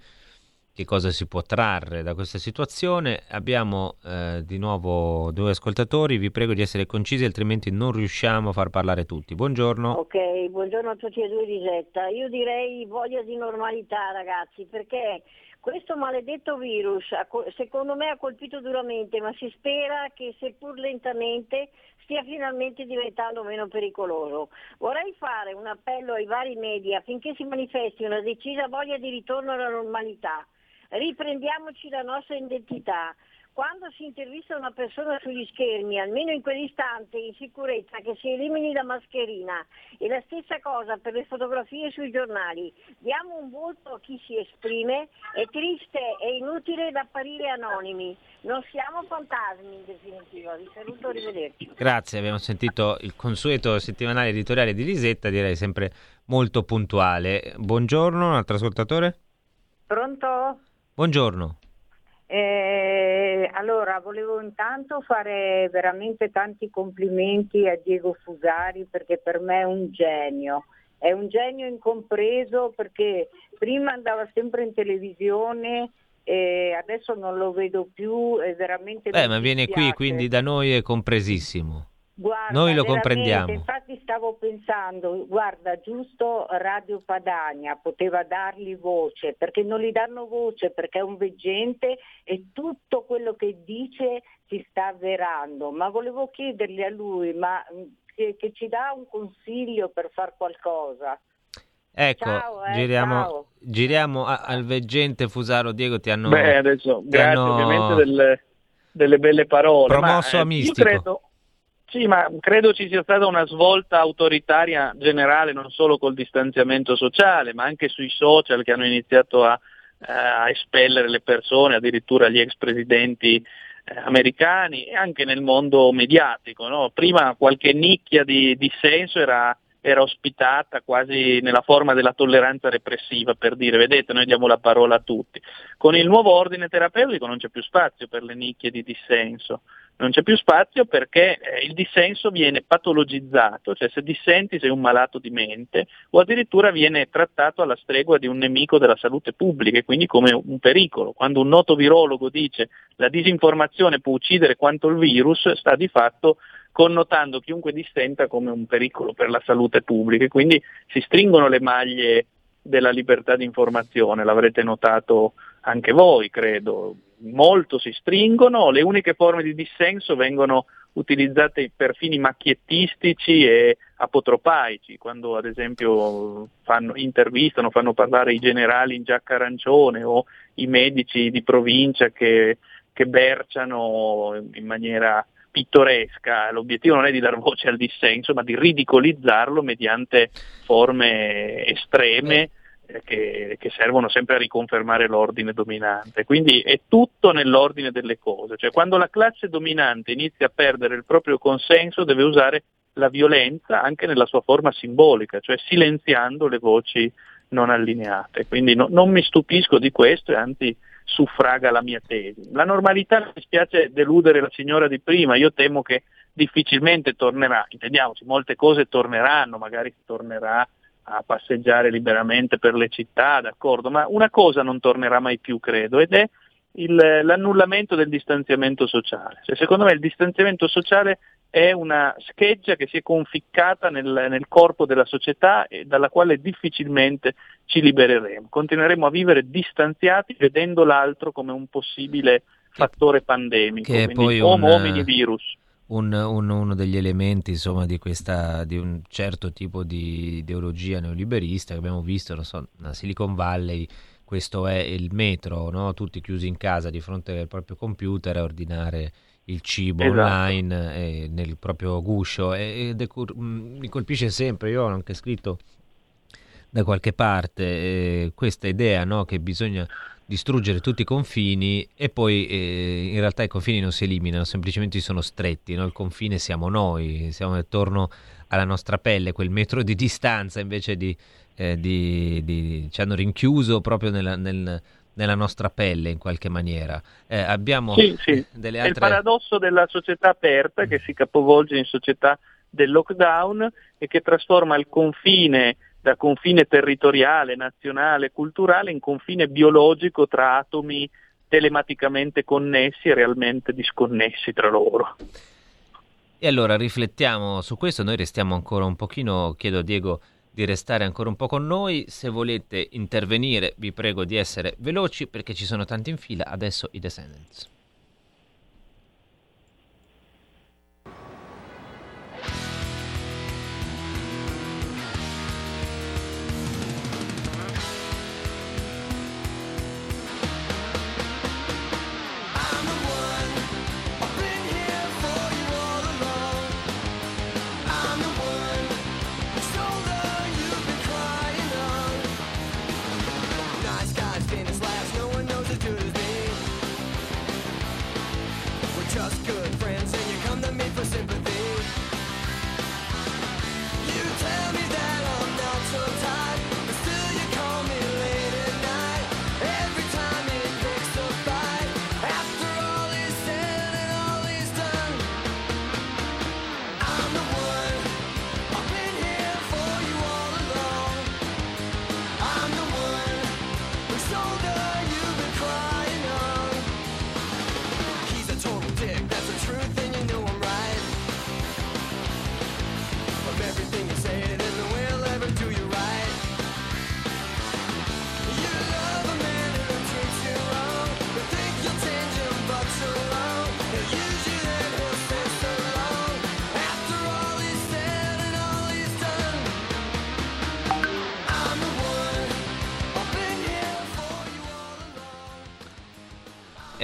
che cosa si può trarre da questa situazione. Abbiamo eh, di nuovo due ascoltatori, vi prego di essere concisi altrimenti non riusciamo a far parlare tutti. Buongiorno. Ok, buongiorno a tutti e due di Getta. Io direi voglia di normalità ragazzi perché questo maledetto virus secondo me ha colpito duramente ma si spera che seppur lentamente stia finalmente diventando meno pericoloso. Vorrei fare un appello ai vari media affinché si manifesti una decisa voglia di ritorno alla normalità riprendiamoci la nostra identità. Quando si intervista una persona sugli schermi, almeno in quell'istante, in sicurezza, che si elimini la mascherina. E la stessa cosa per le fotografie sui giornali. Diamo un volto a chi si esprime. È triste e inutile da apparire anonimi. Non siamo fantasmi in definitiva. Vi saluto, arrivederci. Grazie, abbiamo sentito il consueto settimanale editoriale di Lisetta, direi sempre molto puntuale. Buongiorno, un altro ascoltatore. Pronto? Buongiorno. Eh, allora, volevo intanto fare veramente tanti complimenti a Diego Fusari perché per me è un genio. È un genio incompreso perché prima andava sempre in televisione e adesso non lo vedo più, è veramente... Beh, ma viene qui, quindi da noi è compresissimo. Guarda, Noi lo comprendiamo. Infatti stavo pensando, guarda, giusto Radio Padania poteva dargli voce, perché non gli danno voce, perché è un veggente e tutto quello che dice si sta avverando. Ma volevo chiedergli a lui, ma mm, che, che ci dà un consiglio per far qualcosa. Ecco, Ciao, eh, giriamo, ciao. giriamo a- al veggente Fusaro. Diego, ti hanno... Beh, adesso, ti grazie hanno ovviamente delle, delle belle parole. Promosso ma, a eh, mistico. Io credo, sì, ma credo ci sia stata una svolta autoritaria generale non solo col distanziamento sociale, ma anche sui social che hanno iniziato a, eh, a espellere le persone, addirittura gli ex presidenti eh, americani e anche nel mondo mediatico. no? Prima qualche nicchia di dissenso era, era ospitata quasi nella forma della tolleranza repressiva, per dire vedete noi diamo la parola a tutti. Con il nuovo ordine terapeutico non c'è più spazio per le nicchie di dissenso non c'è più spazio perché eh, il dissenso viene patologizzato, cioè se dissenti sei un malato di mente o addirittura viene trattato alla stregua di un nemico della salute pubblica e quindi come un pericolo. Quando un noto virologo dice la disinformazione può uccidere quanto il virus, sta di fatto connotando chiunque dissenta come un pericolo per la salute pubblica e quindi si stringono le maglie della libertà di informazione, l'avrete notato anche voi, credo. Molto si stringono, le uniche forme di dissenso vengono utilizzate per fini macchiettistici e apotropaici, quando ad esempio fanno, intervistano, fanno parlare i generali in giacca arancione o i medici di provincia che, che berciano in maniera pittoresca, l'obiettivo non è di dar voce al dissenso, ma di ridicolizzarlo mediante forme estreme che, che, servono sempre a riconfermare l'ordine dominante. Quindi è tutto nell'ordine delle cose, cioè quando la classe dominante inizia a perdere il proprio consenso deve usare la violenza anche nella sua forma simbolica, cioè silenziando le voci non allineate. Quindi no, non mi stupisco di questo e anzi suffraga la mia tesi. La normalità mi spiace deludere la signora di prima, io temo che difficilmente tornerà, intendiamoci, molte cose torneranno, magari tornerà a passeggiare liberamente per le città, d'accordo, ma una cosa non tornerà mai più, credo, ed è il, l'annullamento del distanziamento sociale. Cioè, secondo me il distanziamento sociale è una scheggia che si è conficcata nel, nel, corpo della società e dalla quale difficilmente ci libereremo. Continueremo a vivere distanziati vedendo l'altro come un possibile fattore pandemico, che quindi poi homo un, homini virus. Un, un, uno degli elementi insomma, di, questa, di un certo tipo di ideologia neoliberista che abbiamo visto, non so, a Silicon Valley, questo è il metro, no? tutti chiusi in casa di fronte al proprio computer a ordinare il cibo Esatto. online eh, nel proprio guscio e, è cur- mh, mi colpisce sempre, io ho anche scritto da qualche parte eh, questa idea no? che bisogna distruggere tutti i confini e poi eh, in realtà i confini non si eliminano, semplicemente sono stretti, no? il confine siamo noi, siamo attorno alla nostra pelle, quel metro di distanza invece di, eh, di, di ci hanno rinchiuso proprio nella, nel, nella nostra pelle in qualche maniera. Eh, abbiamo Sì, sì. delle È il altre... paradosso della società aperta che si capovolge in società del lockdown e che trasforma il confine da confine territoriale, nazionale, culturale in confine biologico tra atomi telematicamente connessi e realmente disconnessi tra loro. E allora riflettiamo su questo, noi restiamo ancora un pochino, chiedo a Diego di restare ancora un po' con noi, se volete intervenire vi prego di essere veloci perché ci sono tanti in fila, adesso i Descendants.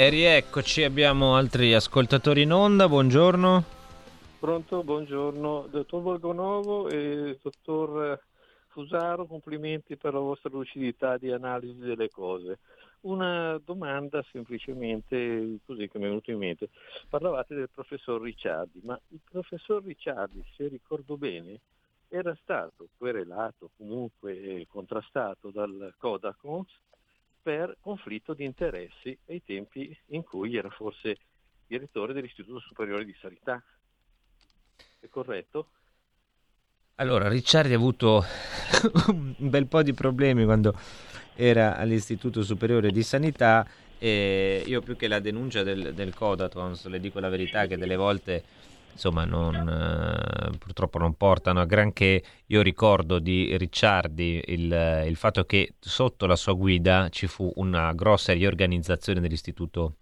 E rieccoci, abbiamo altri ascoltatori in onda, buongiorno. Pronto, buongiorno, dottor Borgonovo e dottor Fusaro, complimenti per la vostra lucidità di analisi delle cose. Una domanda semplicemente così che mi è venuto in mente. Parlavate del professor Ricciardi, ma il professor Ricciardi, se ricordo bene, era stato querelato, comunque contrastato dal Codacons per conflitto di interessi ai tempi in cui era forse direttore dell'Istituto Superiore di Sanità. È corretto? Allora, Ricciardi ha avuto un bel po' di problemi quando era all'Istituto Superiore di Sanità e io più che la denuncia del, del Codatons, le dico la verità che delle volte insomma non, eh, purtroppo non portano a granché. Io ricordo di Ricciardi il, il, fatto che sotto la sua guida ci fu una grossa riorganizzazione dell'Istituto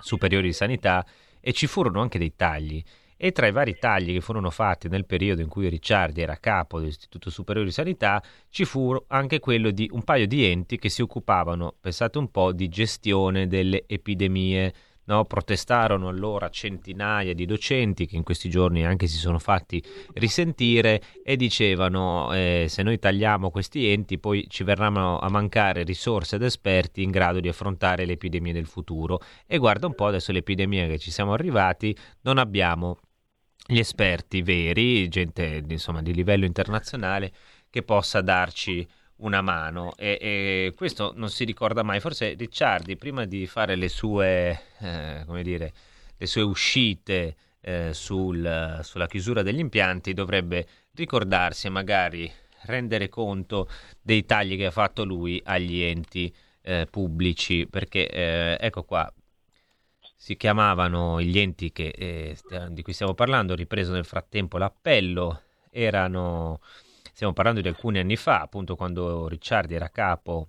Superiore di Sanità e ci furono anche dei tagli. E tra i vari tagli che furono fatti nel periodo in cui Ricciardi era capo dell'Istituto Superiore di Sanità, ci fu anche quello di un paio di enti che si occupavano, pensate un po', di gestione delle epidemie No? Protestarono allora centinaia di docenti che in questi giorni anche si sono fatti risentire e dicevano eh, se noi tagliamo questi enti poi ci verranno a mancare risorse ed esperti in grado di affrontare le epidemie del futuro. E guarda un po' adesso l'epidemia che ci siamo arrivati, non abbiamo gli esperti veri, gente insomma di livello internazionale che possa darci una mano e, e, questo non si ricorda mai. Forse Ricciardi, prima di fare le sue, eh, come dire, le sue uscite eh, sul, sulla chiusura degli impianti, dovrebbe ricordarsi e magari rendere conto dei tagli che ha fatto lui agli enti eh, pubblici, perché eh, ecco qua. Si chiamavano gli enti che, eh, di cui stiamo parlando, ripreso nel frattempo l'appello, erano Stiamo parlando di alcuni anni fa, appunto quando Ricciardi era capo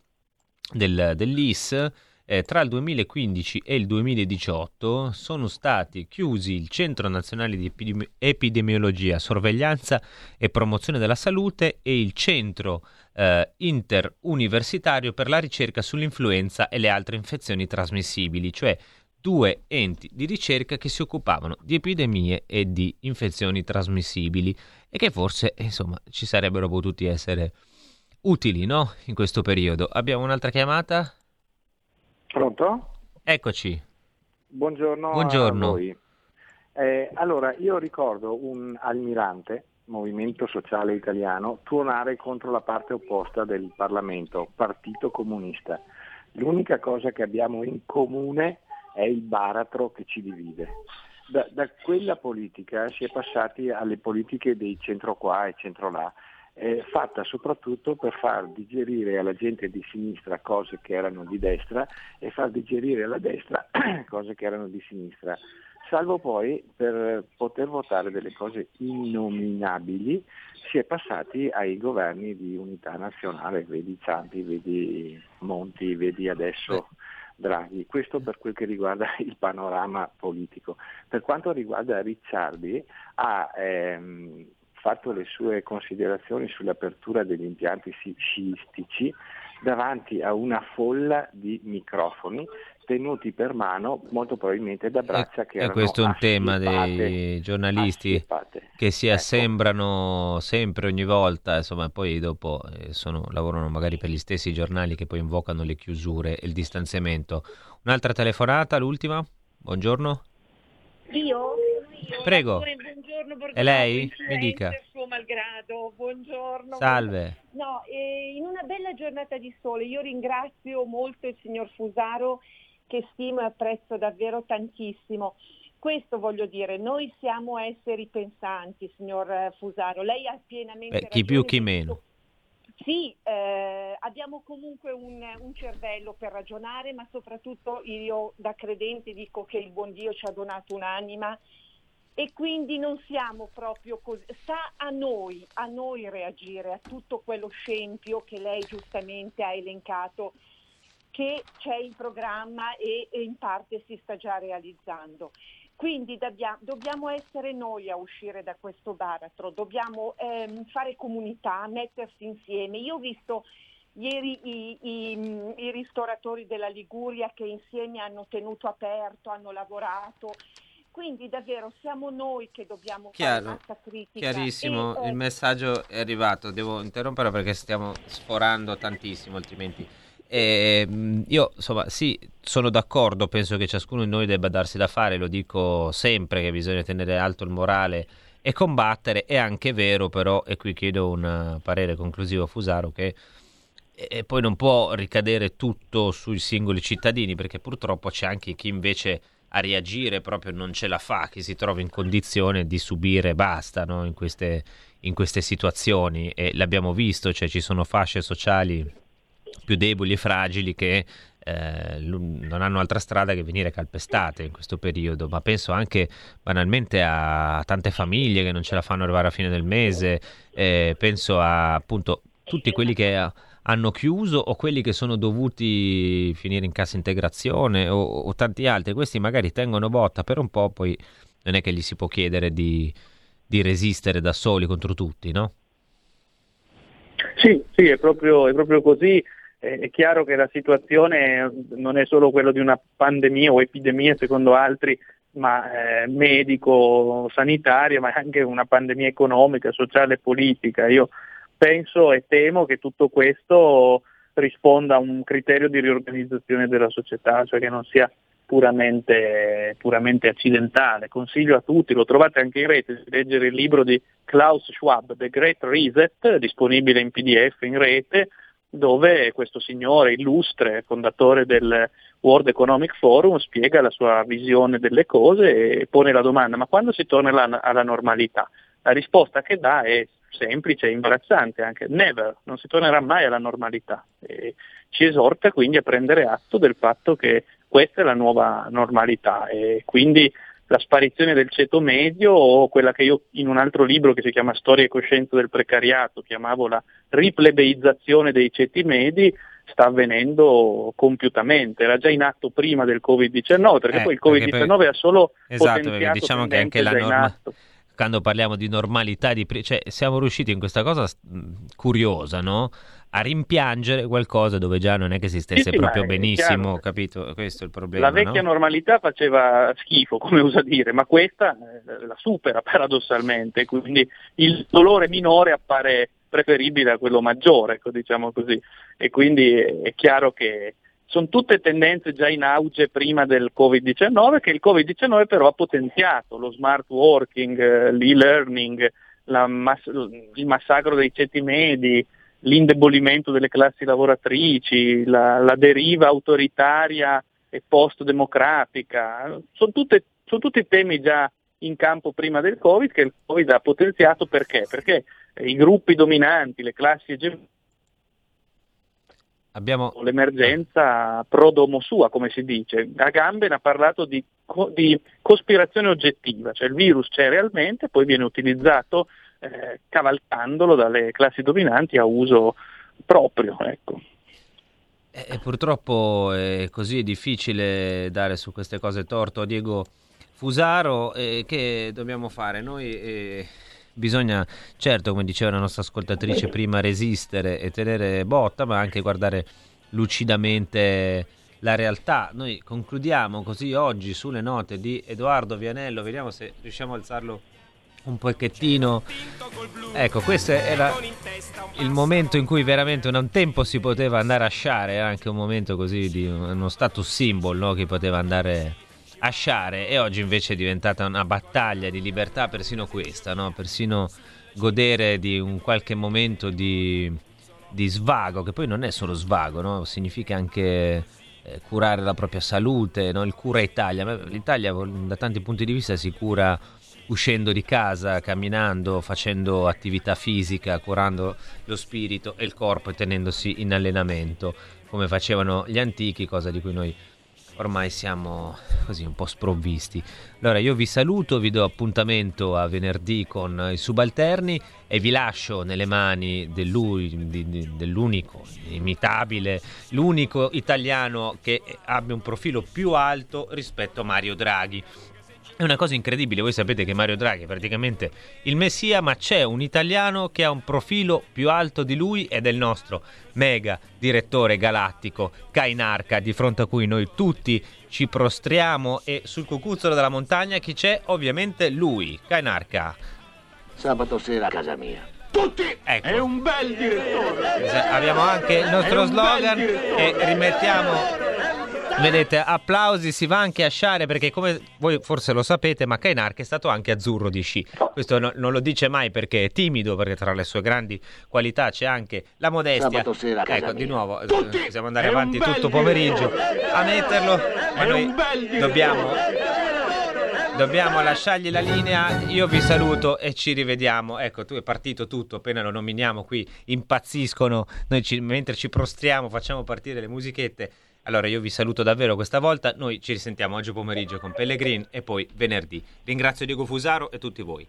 del, dell'IS. Eh, tra il 2015 e il 2018 sono stati chiusi il Centro Nazionale di Epidemi- Epidemiologia, Sorveglianza e Promozione della Salute e il Centro eh, Interuniversitario per la ricerca sull'influenza e le altre infezioni trasmissibili, cioè due enti di ricerca che si occupavano di epidemie e di infezioni trasmissibili e che forse insomma ci sarebbero potuti essere utili no? in questo periodo. Abbiamo un'altra chiamata? Pronto? Eccoci. Buongiorno, Buongiorno. a voi. Eh, allora, io ricordo un almirante, Movimento Sociale Italiano, tuonare contro la parte opposta del Parlamento, Partito Comunista. L'unica cosa che abbiamo in comune è il baratro che ci divide. Da, da, quella politica si è passati alle politiche dei centro qua e centro là eh, fatta soprattutto per far digerire alla gente di sinistra cose che erano di destra e far digerire alla destra <clears throat> cose che erano di sinistra, salvo poi per poter votare delle cose innominabili si è passati ai governi di unità nazionale, vedi Ciampi, vedi Monti, vedi adesso Draghi. Questo per quel che riguarda <laughs> il panorama politico. Per quanto riguarda Ricciardi, ha ehm, fatto le sue considerazioni sull'apertura degli impianti sciistici davanti a una folla di microfoni tenuti per mano molto probabilmente da braccia che e questo è un tema dei giornalisti assiepate. che si Ecco. assembrano sempre ogni volta insomma poi dopo eh, sono- lavorano magari per gli stessi giornali che poi invocano le chiusure e il distanziamento un'altra telefonata l'ultima buongiorno Io? Prego. Buongiorno, È lei? Mi dica. Malgrado, buongiorno. Salve. No, eh, in una bella giornata di sole io ringrazio molto il signor Fusaro che stimo e apprezzo davvero tantissimo. Questo voglio dire, noi siamo esseri pensanti, signor eh, Fusaro. Lei ha pienamente Beh, chi più chi meno Sì, eh, abbiamo comunque un, un cervello per ragionare, ma soprattutto io da credente dico che il buon Dio ci ha donato un'anima e quindi non siamo proprio così. Sta a noi, a noi reagire a tutto quello scempio che lei giustamente ha elencato che c'è in programma e, e in parte si sta già realizzando. Quindi dabbia- dobbiamo essere noi a uscire da questo baratro, dobbiamo ehm, fare comunità, mettersi insieme. Io ho visto ieri i, i- i ristoratori della Liguria che insieme hanno tenuto aperto, hanno lavorato. Quindi davvero siamo noi che dobbiamo Chiaro, fare questa critica. chiarissimo E, eh, il messaggio è arrivato devo interrompere perché stiamo sforando tantissimo altrimenti Ehm, io insomma sì sono d'accordo penso che ciascuno di noi debba darsi da fare lo dico sempre che bisogna tenere alto il morale e combattere è anche vero però e qui chiedo un eh, parere conclusivo a Fusaro che e poi non può ricadere tutto sui singoli cittadini perché purtroppo c'è anche chi invece a reagire proprio non ce la fa, chi si trova in condizione di subire basta no? in, queste, in queste situazioni e l'abbiamo visto, cioè ci sono fasce sociali più deboli e fragili che eh, non hanno altra strada che venire calpestate in questo periodo, ma penso anche banalmente a tante famiglie che non ce la fanno arrivare a fine del mese, eh, penso a appunto tutti quelli che hanno chiuso o quelli che sono dovuti finire in cassa integrazione o, o tanti altri, questi magari tengono botta per un po', poi non è che gli si può chiedere di, di resistere da soli contro tutti, no? Sì, sì, è proprio, è proprio così. È chiaro che la situazione non è solo quella di una pandemia o epidemia secondo altri, ma eh, medico, sanitaria, ma anche una pandemia economica, sociale e politica. Io penso e temo che tutto questo risponda a un criterio di riorganizzazione della società, cioè che non sia puramente, puramente accidentale. Consiglio a tutti, lo trovate anche in rete, leggere il libro di Klaus Schwab, The Great Reset, disponibile in PDF in rete, dove questo signore illustre, fondatore del World Economic Forum, spiega la sua visione delle cose e pone la domanda, ma quando si torna alla normalità? La risposta che dà è semplice e imbarazzante anche, never, non si tornerà mai alla normalità. E ci esorta quindi a prendere atto del fatto che questa è la nuova normalità e quindi la sparizione del ceto medio o quella che io in un altro libro che si chiama Storia e coscienza del precariato chiamavo la riplebeizzazione dei ceti medi sta avvenendo compiutamente, era già in atto prima del Covid-19 perché Eh, poi il perché Covid-19 poi- ha solo Esatto, potenziato diciamo che anche la norma, atto. Quando parliamo di normalità, di pri- cioè siamo riusciti in questa cosa curiosa, no? A rimpiangere qualcosa dove già non è che si stesse Sì, proprio benissimo, capito? Questo è il problema, La vecchia no? normalità faceva schifo, come usa dire, ma questa eh, la supera paradossalmente, quindi il dolore minore appare preferibile a quello maggiore, ecco, diciamo così. E quindi è chiaro che sono tutte tendenze già in auge prima del Covid-19 che il Covid-19 però ha potenziato, lo smart working, eh, l'e-learning, mass- il massacro dei ceti medi, l'indebolimento delle classi lavoratrici, la, la deriva autoritaria e post-democratica. Sono, tutte- sono tutti temi già in campo prima del Covid che il Covid ha potenziato perché? Perché i gruppi dominanti, le classi egemoniche, Abbiamo... l'emergenza pro domo sua, come si dice. Agamben ha parlato di, co- di cospirazione oggettiva, cioè il virus c'è realmente, poi viene utilizzato eh, cavalcandolo dalle classi dominanti a uso proprio. Ecco. E, e purtroppo è così difficile dare su queste cose torto a Diego Fusaro. Eh, che dobbiamo fare? Noi eh, bisogna, certo, come diceva la nostra ascoltatrice prima, resistere e tenere botta, ma anche guardare lucidamente la realtà. Noi concludiamo così oggi sulle note di Edoardo Vianello, vediamo se riusciamo a alzarlo un pochettino. Ecco, questo era il momento in cui veramente un tempo si poteva andare a sciare, era anche un momento così di uno status symbol no? che poteva andare a e oggi invece è diventata una battaglia di libertà, persino questa, no? persino godere di un qualche momento di, di svago, che poi non è solo svago, no? significa anche eh, curare la propria salute, no? il cura Italia. L'Italia da tanti punti di vista si cura uscendo di casa, camminando, facendo attività fisica, curando lo spirito e il corpo e tenendosi in allenamento, come facevano gli antichi, cosa di cui noi ormai siamo così un po' sprovvisti. Allora io vi saluto, vi do appuntamento a venerdì con i subalterni e vi lascio nelle mani dell'unico, imitabile, l'unico italiano che abbia un profilo più alto rispetto a Mario Draghi. È una cosa incredibile, voi sapete che Mario Draghi è praticamente il messia, ma c'è un italiano che ha un profilo più alto di lui ed è il nostro mega direttore galattico Kainarca, di fronte a cui noi tutti ci prostriamo e sul cucuzzolo della montagna chi c'è? Ovviamente lui, Kainarca. Sabato sera a casa mia. Tutti! Ecco. È un bel direttore! Abbiamo anche il nostro slogan e rimettiamo <laughs> Vedete, applausi, si va anche a sciare perché come voi forse lo sapete, ma Kainar è stato anche azzurro di sci. Questo no, non lo dice mai perché è timido, perché tra le sue grandi qualità c'è anche la modestia. Sera, ecco, di nuovo, eh, Tutti! possiamo andare avanti tutto pomeriggio a metterlo, ma noi dobbiamo Dobbiamo lasciargli la linea, io vi saluto e ci rivediamo. Ecco, tu è partito tutto, appena lo nominiamo qui impazziscono, noi ci, mentre ci prostriamo facciamo partire le musichette. Allora io vi saluto davvero questa volta, noi ci risentiamo oggi pomeriggio con Pellegrin e poi venerdì. Ringrazio Diego Fusaro e tutti voi.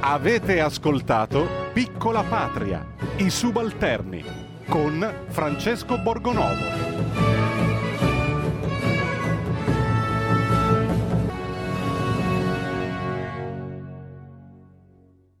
Avete ascoltato Piccola Patria, i subalterni con Francesco Borgonovo.